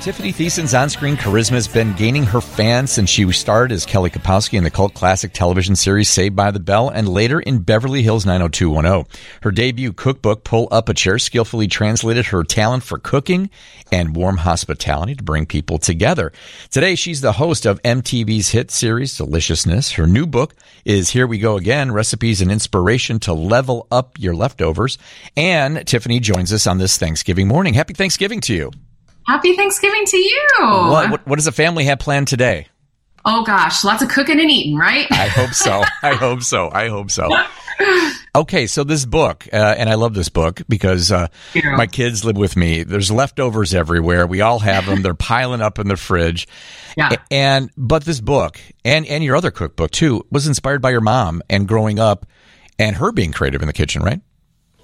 Tiffani Thiessen's on screen charisma has been gaining her fans since she starred as Kelly Kapowski in the cult classic television series Saved by the Bell and later in Beverly Hills 90210. Her debut cookbook, Pull Up a Chair, skillfully translated her talent for cooking and warm hospitality to bring people together. Today, she's the host of MTV's hit series Deliciousness. Her new book is Here We Go Again Recipes and Inspiration to Level Up Your Leftovers. And Tiffani joins us on this Thanksgiving morning. Happy Thanksgiving to you. Happy Thanksgiving to you. What, what, what does the family have planned today? Oh gosh, lots of cooking and eating, right? I hope so. I hope so. I hope so. Okay, so this book, uh, and I love this book because uh, Yeah. my kids live with me. There's leftovers everywhere. We all have them. They're piling up in the fridge. Yeah. And but this book and and your other cookbook too was inspired by your mom and growing up and her being creative in the kitchen, right?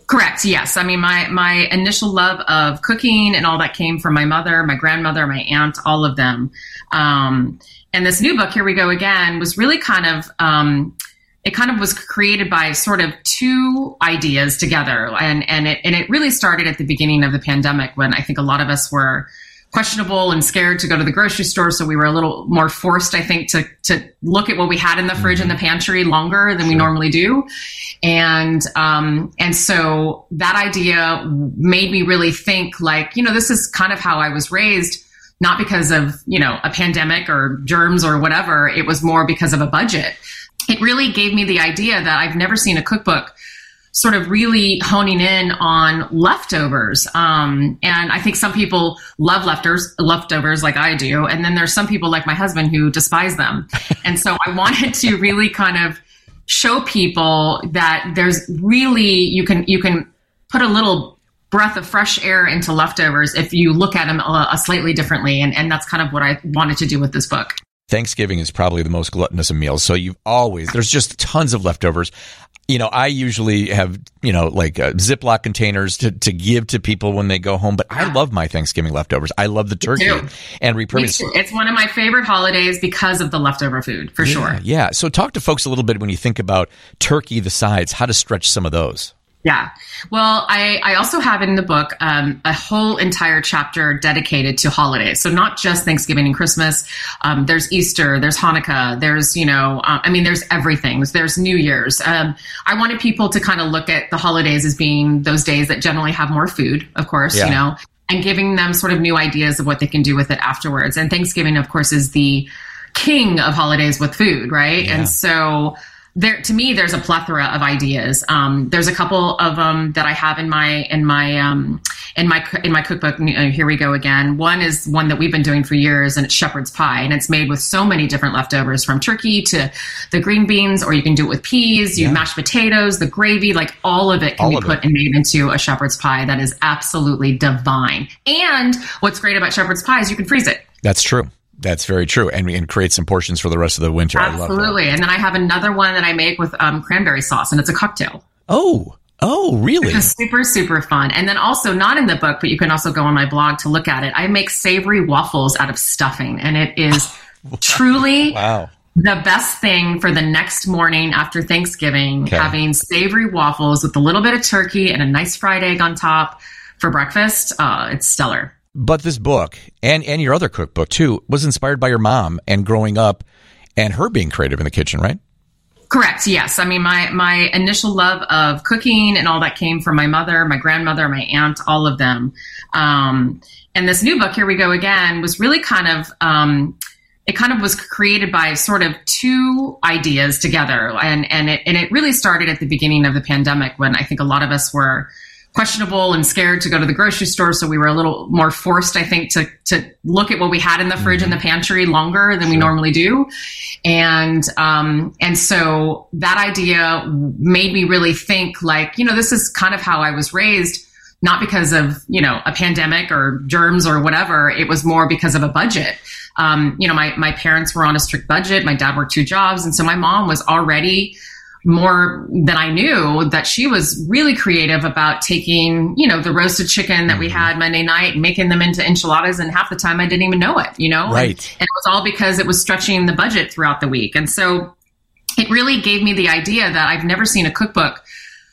Correct. Yes. I mean, my my initial love of cooking and all that came from my mother, my grandmother, my aunt, all of them. Um, and this new book, here we go again, was really kind of um, it kind of was created by sort of two ideas together, and and it and it really started at the beginning of the pandemic when I think a lot of us were questionable and scared to go to the grocery store so we were a little more forced i think to to look at what we had in the fridge and the pantry longer than we normally do. And um and so that idea made me really think like you know this is kind of how i was raised not because of you know a pandemic or germs or whatever. It was more because of a budget. It really gave me the idea that i've never seen a cookbook sort of really honing in on leftovers. Um, and I think some people love leftovers, leftovers like I do. And then there's some people like my husband who despise them. and so I wanted to really kind of show people that there's really, you can, you can put a little breath of fresh air into leftovers if you look at them a, a slightly differently. And, and that's kind of what I wanted to do with this book. Thanksgiving is probably the most gluttonous of meals. So you've always, there's just tons of leftovers. You know, I usually have, you know, like uh, Ziploc containers to, to give to people when they go home, but I love my Thanksgiving leftovers. I love the turkey and Me repurpose. too. It's one of my favorite holidays because of the leftover food, for sure. Yeah. So talk to folks a little bit when you think about turkey, the sides, how to stretch some of those. Yeah. Well, I, I also have in the book um, a whole entire chapter dedicated to holidays. So not just Thanksgiving and Christmas. Um, there's Easter, there's Hanukkah, there's, you know, uh, I mean, there's everything. There's New Year's. Um, I wanted people to kind of look at the holidays as being those days that generally have more food, of course, Yeah. you know, and giving them sort of new ideas of what they can do with it afterwards. And Thanksgiving, of course, is the king of holidays with food, right? And so there to me there's a plethora of ideas. Um, there's a couple of them that i have in my in my um, in my in my cookbook uh, here we go again. One is one that we've been doing for years and it's shepherd's pie and it's made with so many different leftovers from turkey to the green beans or you can do it with peas. You mashed potatoes the gravy like all of it can All be put it. and made into a shepherd's pie that is absolutely divine. And what's great about shepherd's pie is you can freeze it. That's true. That's very true. And, and create some portions for the rest of the winter. Absolutely and then i have another one that i make with um, cranberry sauce and it's a cocktail Oh, oh, really? It's super, super fun. And then also, not in the book, but you can also go on my blog to look at it. I make savory waffles out of stuffing, and it is truly Wow. the best thing for the next morning after Thanksgiving. Okay. Having savory waffles with a little bit of turkey and a nice fried egg on top for breakfast. Uh, it's stellar. But this book and, and your other cookbook too was inspired by your mom and growing up and her being creative in the kitchen, right? Correct. Yes. I mean, my my initial love of cooking and all that came from my mother, my grandmother, my aunt, all of them. Um, and this new book, here we go again, was really kind of um, it kind of was created by sort of two ideas together, and and it and it really started at the beginning of the pandemic when I think a lot of us were questionable and scared to go to the grocery store. So we were a little more forced i think to to look at what we had in the fridge and the pantry longer than we normally do. And um and so that idea made me really think like you know this is kind of how i was raised not because of you know a pandemic or germs or whatever. It was more because of a budget. Um, you know my, my parents were on a strict budget. My dad worked two jobs. And so my mom was already more than I knew that she was really creative about taking, you know, the roasted chicken that we had Monday night and making them into enchiladas. And half the time I didn't even know it, you know? Right. And, and it was all because it was stretching the budget throughout the week. And so it really gave me the idea that I've never seen a cookbook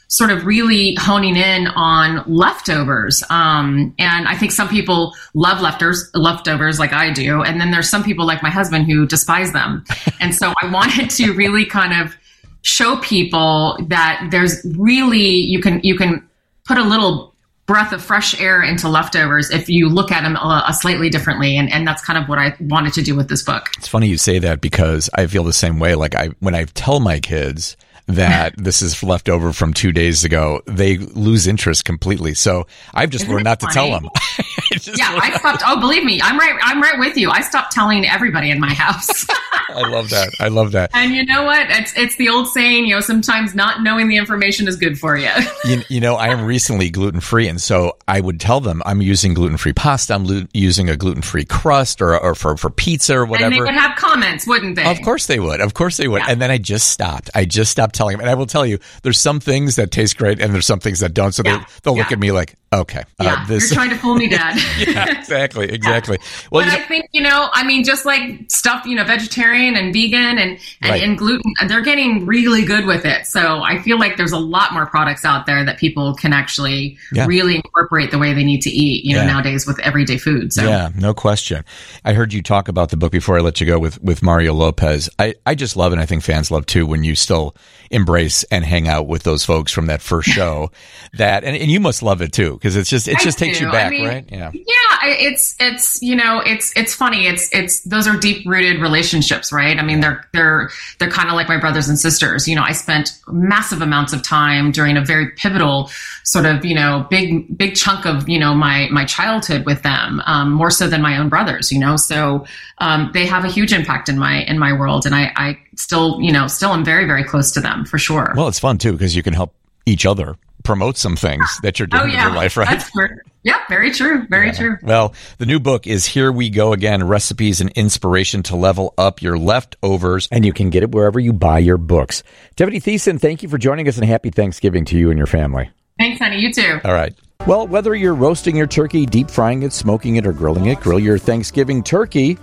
sort of really honing in on leftovers. Um, and I think some people love leftovers, leftovers like I do. And then there's some people like my husband who despise them. and so I wanted to really kind of show people that there's really, you can, you can put a little breath of fresh air into leftovers if you look at them a, a, slightly differently and, and that's kind of what i wanted to do with this book it's funny you say that because i feel the same way like i when i tell my kids that this is left over from two days ago, they lose interest completely. So I've just Isn't learned not funny? to tell them. yeah, I stopped. Oh, believe me, I'm right. I'm right with you. I stopped telling everybody in my house. I love that. I love that. And you know what? It's it's the old saying. You know, sometimes not knowing the information is good for you. you, you know, I am recently gluten free, and so I would tell them I'm using gluten free pasta. I'm lo- using a gluten free crust, or or for for pizza or whatever. And they would have comments, wouldn't they? Of course they would. Of course they would. Yeah. And then I just stopped. I just stopped telling them. And I will tell you, there's some things that taste great, and there's some things that don't. So yeah. they, they'll yeah. look at me like, Okay. Uh, this... you're trying to fool me, Dad. yeah, exactly, exactly. Well, but you know... I think you know, I mean, just like stuff, you know, vegetarian and vegan and and, right. and, gluten, they're getting really good with it. So I feel like there's a lot more products out there that people can actually yeah. really incorporate the way they need to eat. You know, nowadays with everyday food. So yeah, no question. I heard you talk about the book before I let you go with with Mario Lopez. I I just love it. I think fans love too when you still embrace and hang out with those folks from that first show. that and, and you must love it too because it's just it I just do. takes you back, I mean, right? Yeah. Yeah, it's it's you know it's it's funny. It's it's those are deep rooted relationships, right? I mean, they're they're they're kind of like my brothers and sisters. You know, I spent massive amounts of time during a very pivotal sort of you know big big chunk of you know my my childhood with them, um, more so than my own brothers. You know, so um, they have a huge impact in my in my world, and I, I still you know still am very very close to them for sure. Well, it's fun too because you can help each other promote some things that you're doing oh, yeah. in your life, right? That's true. Yeah, very true. Very yeah. true. Well, the new book is Here We Go Again Recipes and Inspiration to Level Up Your Leftovers. And you can get it wherever you buy your books. Tiffani Thiessen, thank you for joining us and happy Thanksgiving to you and your family. Thanks, honey. You too. All right. Well, whether you're roasting your turkey, deep frying it, smoking it, or grilling it, grill your Thanksgiving turkey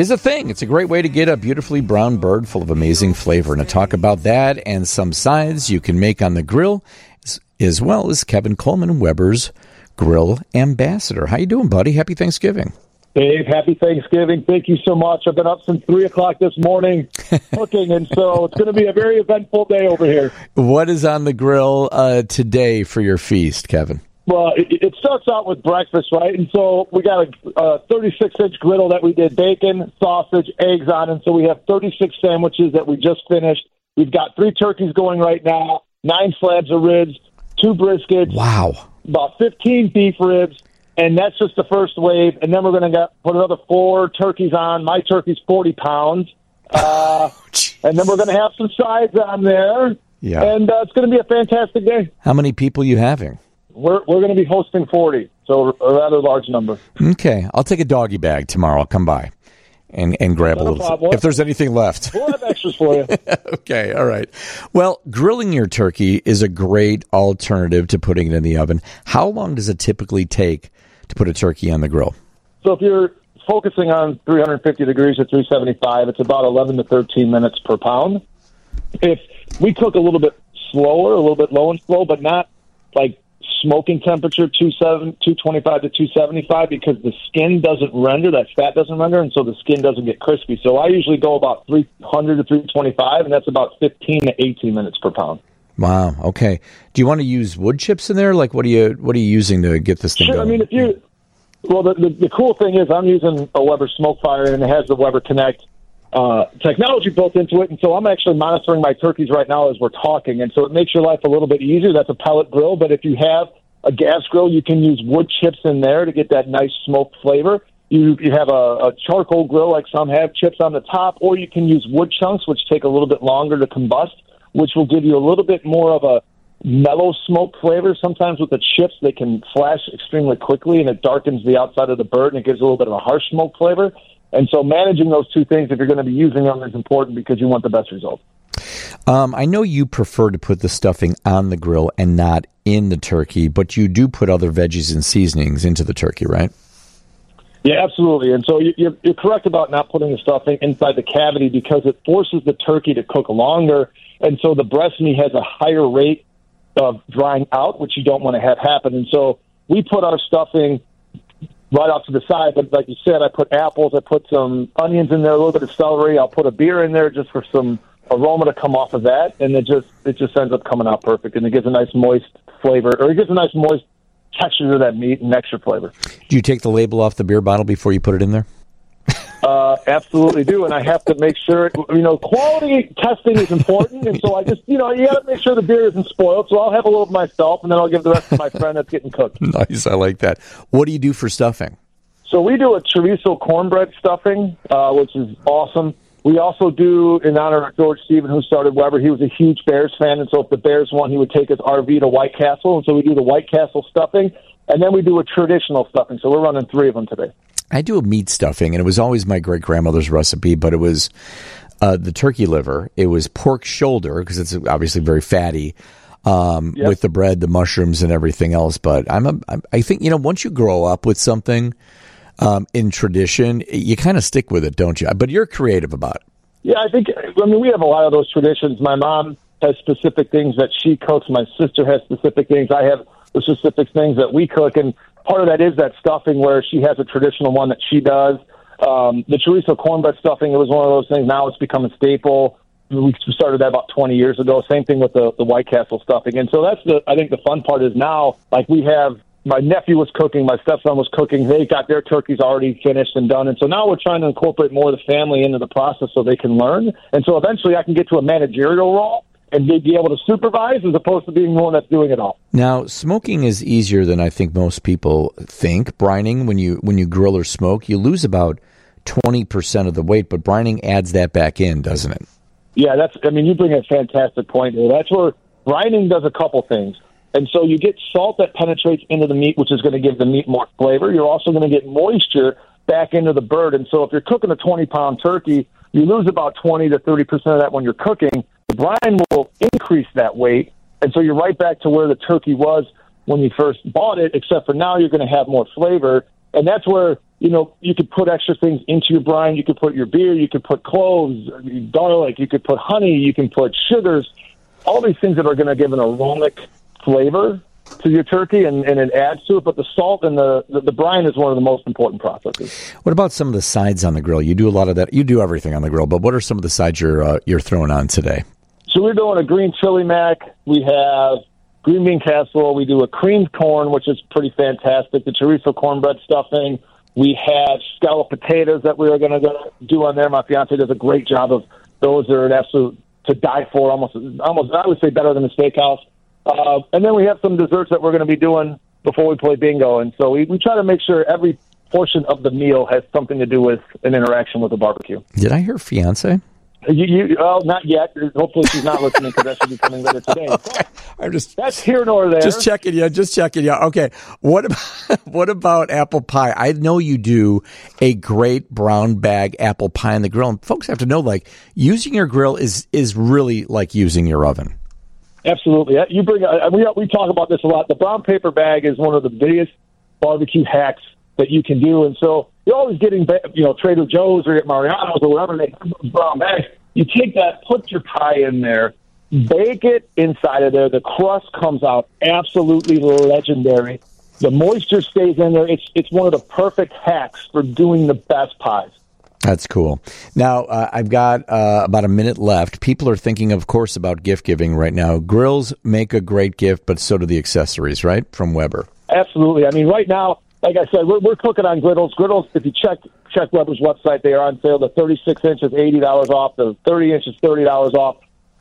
is a thing. It's a great way to get a beautifully brown bird full of amazing flavor. And to talk about that and some sides you can make on the grill as well as Kevin Kolman, Weber's Grill Ambassador. How you doing, buddy? Happy Thanksgiving. Dave, happy Thanksgiving. Thank you so much. I've been up since 3 o'clock this morning cooking, and so it's going to be a very eventful day over here. What is on the grill uh, today for your feast, Kevin? Well, it, it, starts out with breakfast, right? And so we got a, a 36 inch griddle that we did bacon, sausage, eggs on, and so we have 36 sandwiches that we just finished. We've got three turkeys going right now, nine slabs of ribs, two briskets. Wow. About 15 beef ribs. And that's just the first wave. And then we're going to put another four turkeys on. My turkey's 40 pounds. Uh, and then we're going to have some sides on there. Yeah. And uh, it's going to be a fantastic day. How many people you having? We're, we're going to be hosting 40, so a rather large number. Okay. I'll take a doggy bag tomorrow. I'll come by and, and grab Not a little. if there's anything left. We'll have extras for you. okay, all right. Well, grilling your turkey is a great alternative to putting it in the oven. How long does it typically take to put a turkey on the grill? So if you're focusing on 350 degrees or 375, it's about 11 to 13 minutes per pound. If we cook a little bit slower, a little bit low and slow, but not like smoking temperature 225 to 275 because the skin doesn't render, that fat doesn't render, and so the skin doesn't get crispy. So I usually go about 300 to 325, and that's about 15 to 18 minutes per pound. Wow. Okay. Do you want to use wood chips in there? Like, what are you what are you using to get this thing sure, going? I mean, if you well, the, the, the cool thing is I'm using a Weber SmokeFire, and it has the Weber Connect uh, technology built into it. And so I'm actually monitoring my turkeys right now as we're talking. And so it makes your life a little bit easier. That's a pellet grill. But if you have a gas grill, you can use wood chips in there to get that nice smoked flavor. You, you have a, a charcoal grill like some have, chips on the top, or you can use wood chunks, which take a little bit longer to combust, which will give you a little bit more of a mellow smoke flavor. Sometimes with the chips, they can flash extremely quickly, and it darkens the outside of the bird, and it gives a little bit of a harsh smoke flavor. And so managing those two things, if you're going to be using them, is important because you want the best results. Um, I know you prefer to put the stuffing on the grill and not in the turkey, but you do put other veggies and seasonings into the turkey, right? Yeah, absolutely. And so you're, you're correct about not putting the stuffing inside the cavity because it forces the turkey to cook longer. And so the breast meat has a higher rate of drying out, which you don't want to have happen. And so we put our stuffing right off to the side. But like you said, I put apples, I put some onions in there, a little bit of celery. I'll put a beer in there just for some aroma to come off of that, and it just it just ends up coming out perfect, and it gives a nice moist flavor, or it gives a nice moist texture to that meat and extra flavor. Do you take the label off the beer bottle before you put it in there? Absolutely do, and I have to make sure. You know, quality testing is important, and so I just, you know, you got to make sure the beer isn't spoiled. So I'll have a little of myself, and then I'll give the rest to my friend that's getting cooked. Nice, I like that. What do you do for stuffing? So we do a chorizo cornbread stuffing, uh, which is awesome. We also do, in honor of George Stephen, who started Weber, he was a huge Bears fan, and so if the Bears won, he would take his RV to White Castle, and so we do the White Castle stuffing, and then we do a traditional stuffing. So we're running three of them today. I do a meat stuffing, and it was always my great grandmother's recipe, but it was uh, the turkey liver. It was pork shoulder because it's obviously very fatty. Um, Yep. with the bread, the mushrooms, and everything else. But I'm a, I think you know once you grow up with something um, in tradition, you kind of stick with it, don't you? But you're creative about it. Yeah, I think. I mean, we have a lot of those traditions. My mom has specific things that she cooks. My sister has specific things. I have the specific things that we cook, and part of that is that stuffing where she has a traditional one that she does. Um, the chorizo cornbread stuffing. It was one of those things. Now it's become a staple. We started that about 20 years ago. Same thing with the the White Castle stuffing, and so that's the. I think the fun part is now, like we have my nephew was cooking, my stepson was cooking. They got their turkeys already finished and done, and so now we're trying to incorporate more of the family into the process so they can learn. And so eventually, I can get to a managerial role and be be able to supervise as opposed to being the one that's doing it all. Now, smoking is easier than I think most people think. Brining, when you when you grill or smoke, you lose about twenty percent of the weight, but brining adds that back in, doesn't it? Yeah, that's. I mean, you bring a fantastic point there. That's where brining does a couple things. And so you get salt that penetrates into the meat, which is going to give the meat more flavor. You're also going to get moisture back into the bird. And so if you're cooking a 20 pound turkey, you lose about 20 to 30 percent of that when you're cooking. Brine will increase that weight, and so you're right back to where the turkey was when you first bought it. Except for now, you're going to have more flavor, and that's where you know you could put extra things into your brine. You could put your beer, you could put cloves, garlic, you could put honey, you can put sugars, all these things that are going to give an aromatic flavor to your turkey, and, and it adds to it. But the salt and the, the the brine is one of the most important processes. What about some of the sides on the grill? You do a lot of that. You do everything on the grill, but what are some of the sides you're uh, you're throwing on today? So we're doing a green chili mac. We have green bean casserole. We do a creamed corn, which is pretty fantastic. The chorizo cornbread stuffing. We have scalloped potatoes that we are going to do on there. My fiance does a great job of those. Are an absolute to die for. Almost, almost. I would say better than the steakhouse. Uh, and then we have some desserts that we're going to be doing before we play bingo. And so we, we try to make sure every portion of the meal has something to do with an interaction with the barbecue. Did I hear fiance? You, you, well, not yet. Hopefully, she's not listening because that should be coming later today. I'm just That's here nor there. just checking you. Just checking you. Okay. What about what about apple pie? I know you do a great brown bag apple pie on the grill, and folks have to know like using your grill is is really like using your oven. Absolutely. You bring. We we talk about this a lot. The brown paper bag is one of the biggest barbecue hacks that you can do, and so you're always getting, you know, Trader Joe's or at Mariano's or whatever. They have brown bags. You take that, put your pie in there, bake it inside of there. The crust comes out absolutely legendary. The moisture stays in there. It's it's one of the perfect hacks for doing the best pies. That's cool. Now, uh, I've got uh, about a minute left. People are thinking, of course, about gift giving right now. Grills make a great gift, but so do the accessories, right? From Weber. Absolutely. I mean, right now, like I said, we're, we're cooking on griddles. Griddles, if you check check Weber's website, they are on sale. The 36 inches, eighty dollars off. The 30 inches, thirty dollars off.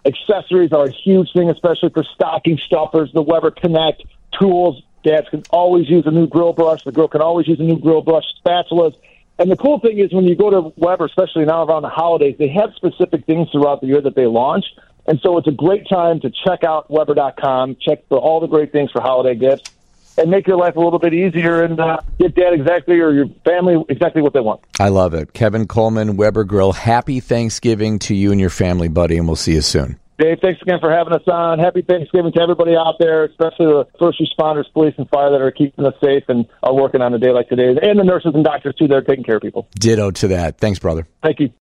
Accessories are a huge thing, especially for stocking stuffers. The Weber Connect tools. Dads can always use a new grill brush. The girl can always use a new grill brush. Spatulas. And the cool thing is when you go to Weber, especially now around the holidays, they have specific things throughout the year that they launch. And so it's a great time to check out Weber.com, check for all the great things for holiday gifts, and make your life a little bit easier and uh, get dad exactly or your family exactly what they want. I love it. Kevin Kolman, Weber Grill. Happy Thanksgiving to you and your family, buddy, and we'll see you soon. Dave, thanks again for having us on. Happy Thanksgiving to everybody out there, especially the first responders, police, and fire that are keeping us safe and are working on a day like today, and the nurses and doctors too. They're taking care of people. Ditto to that. Thanks, brother. Thank you.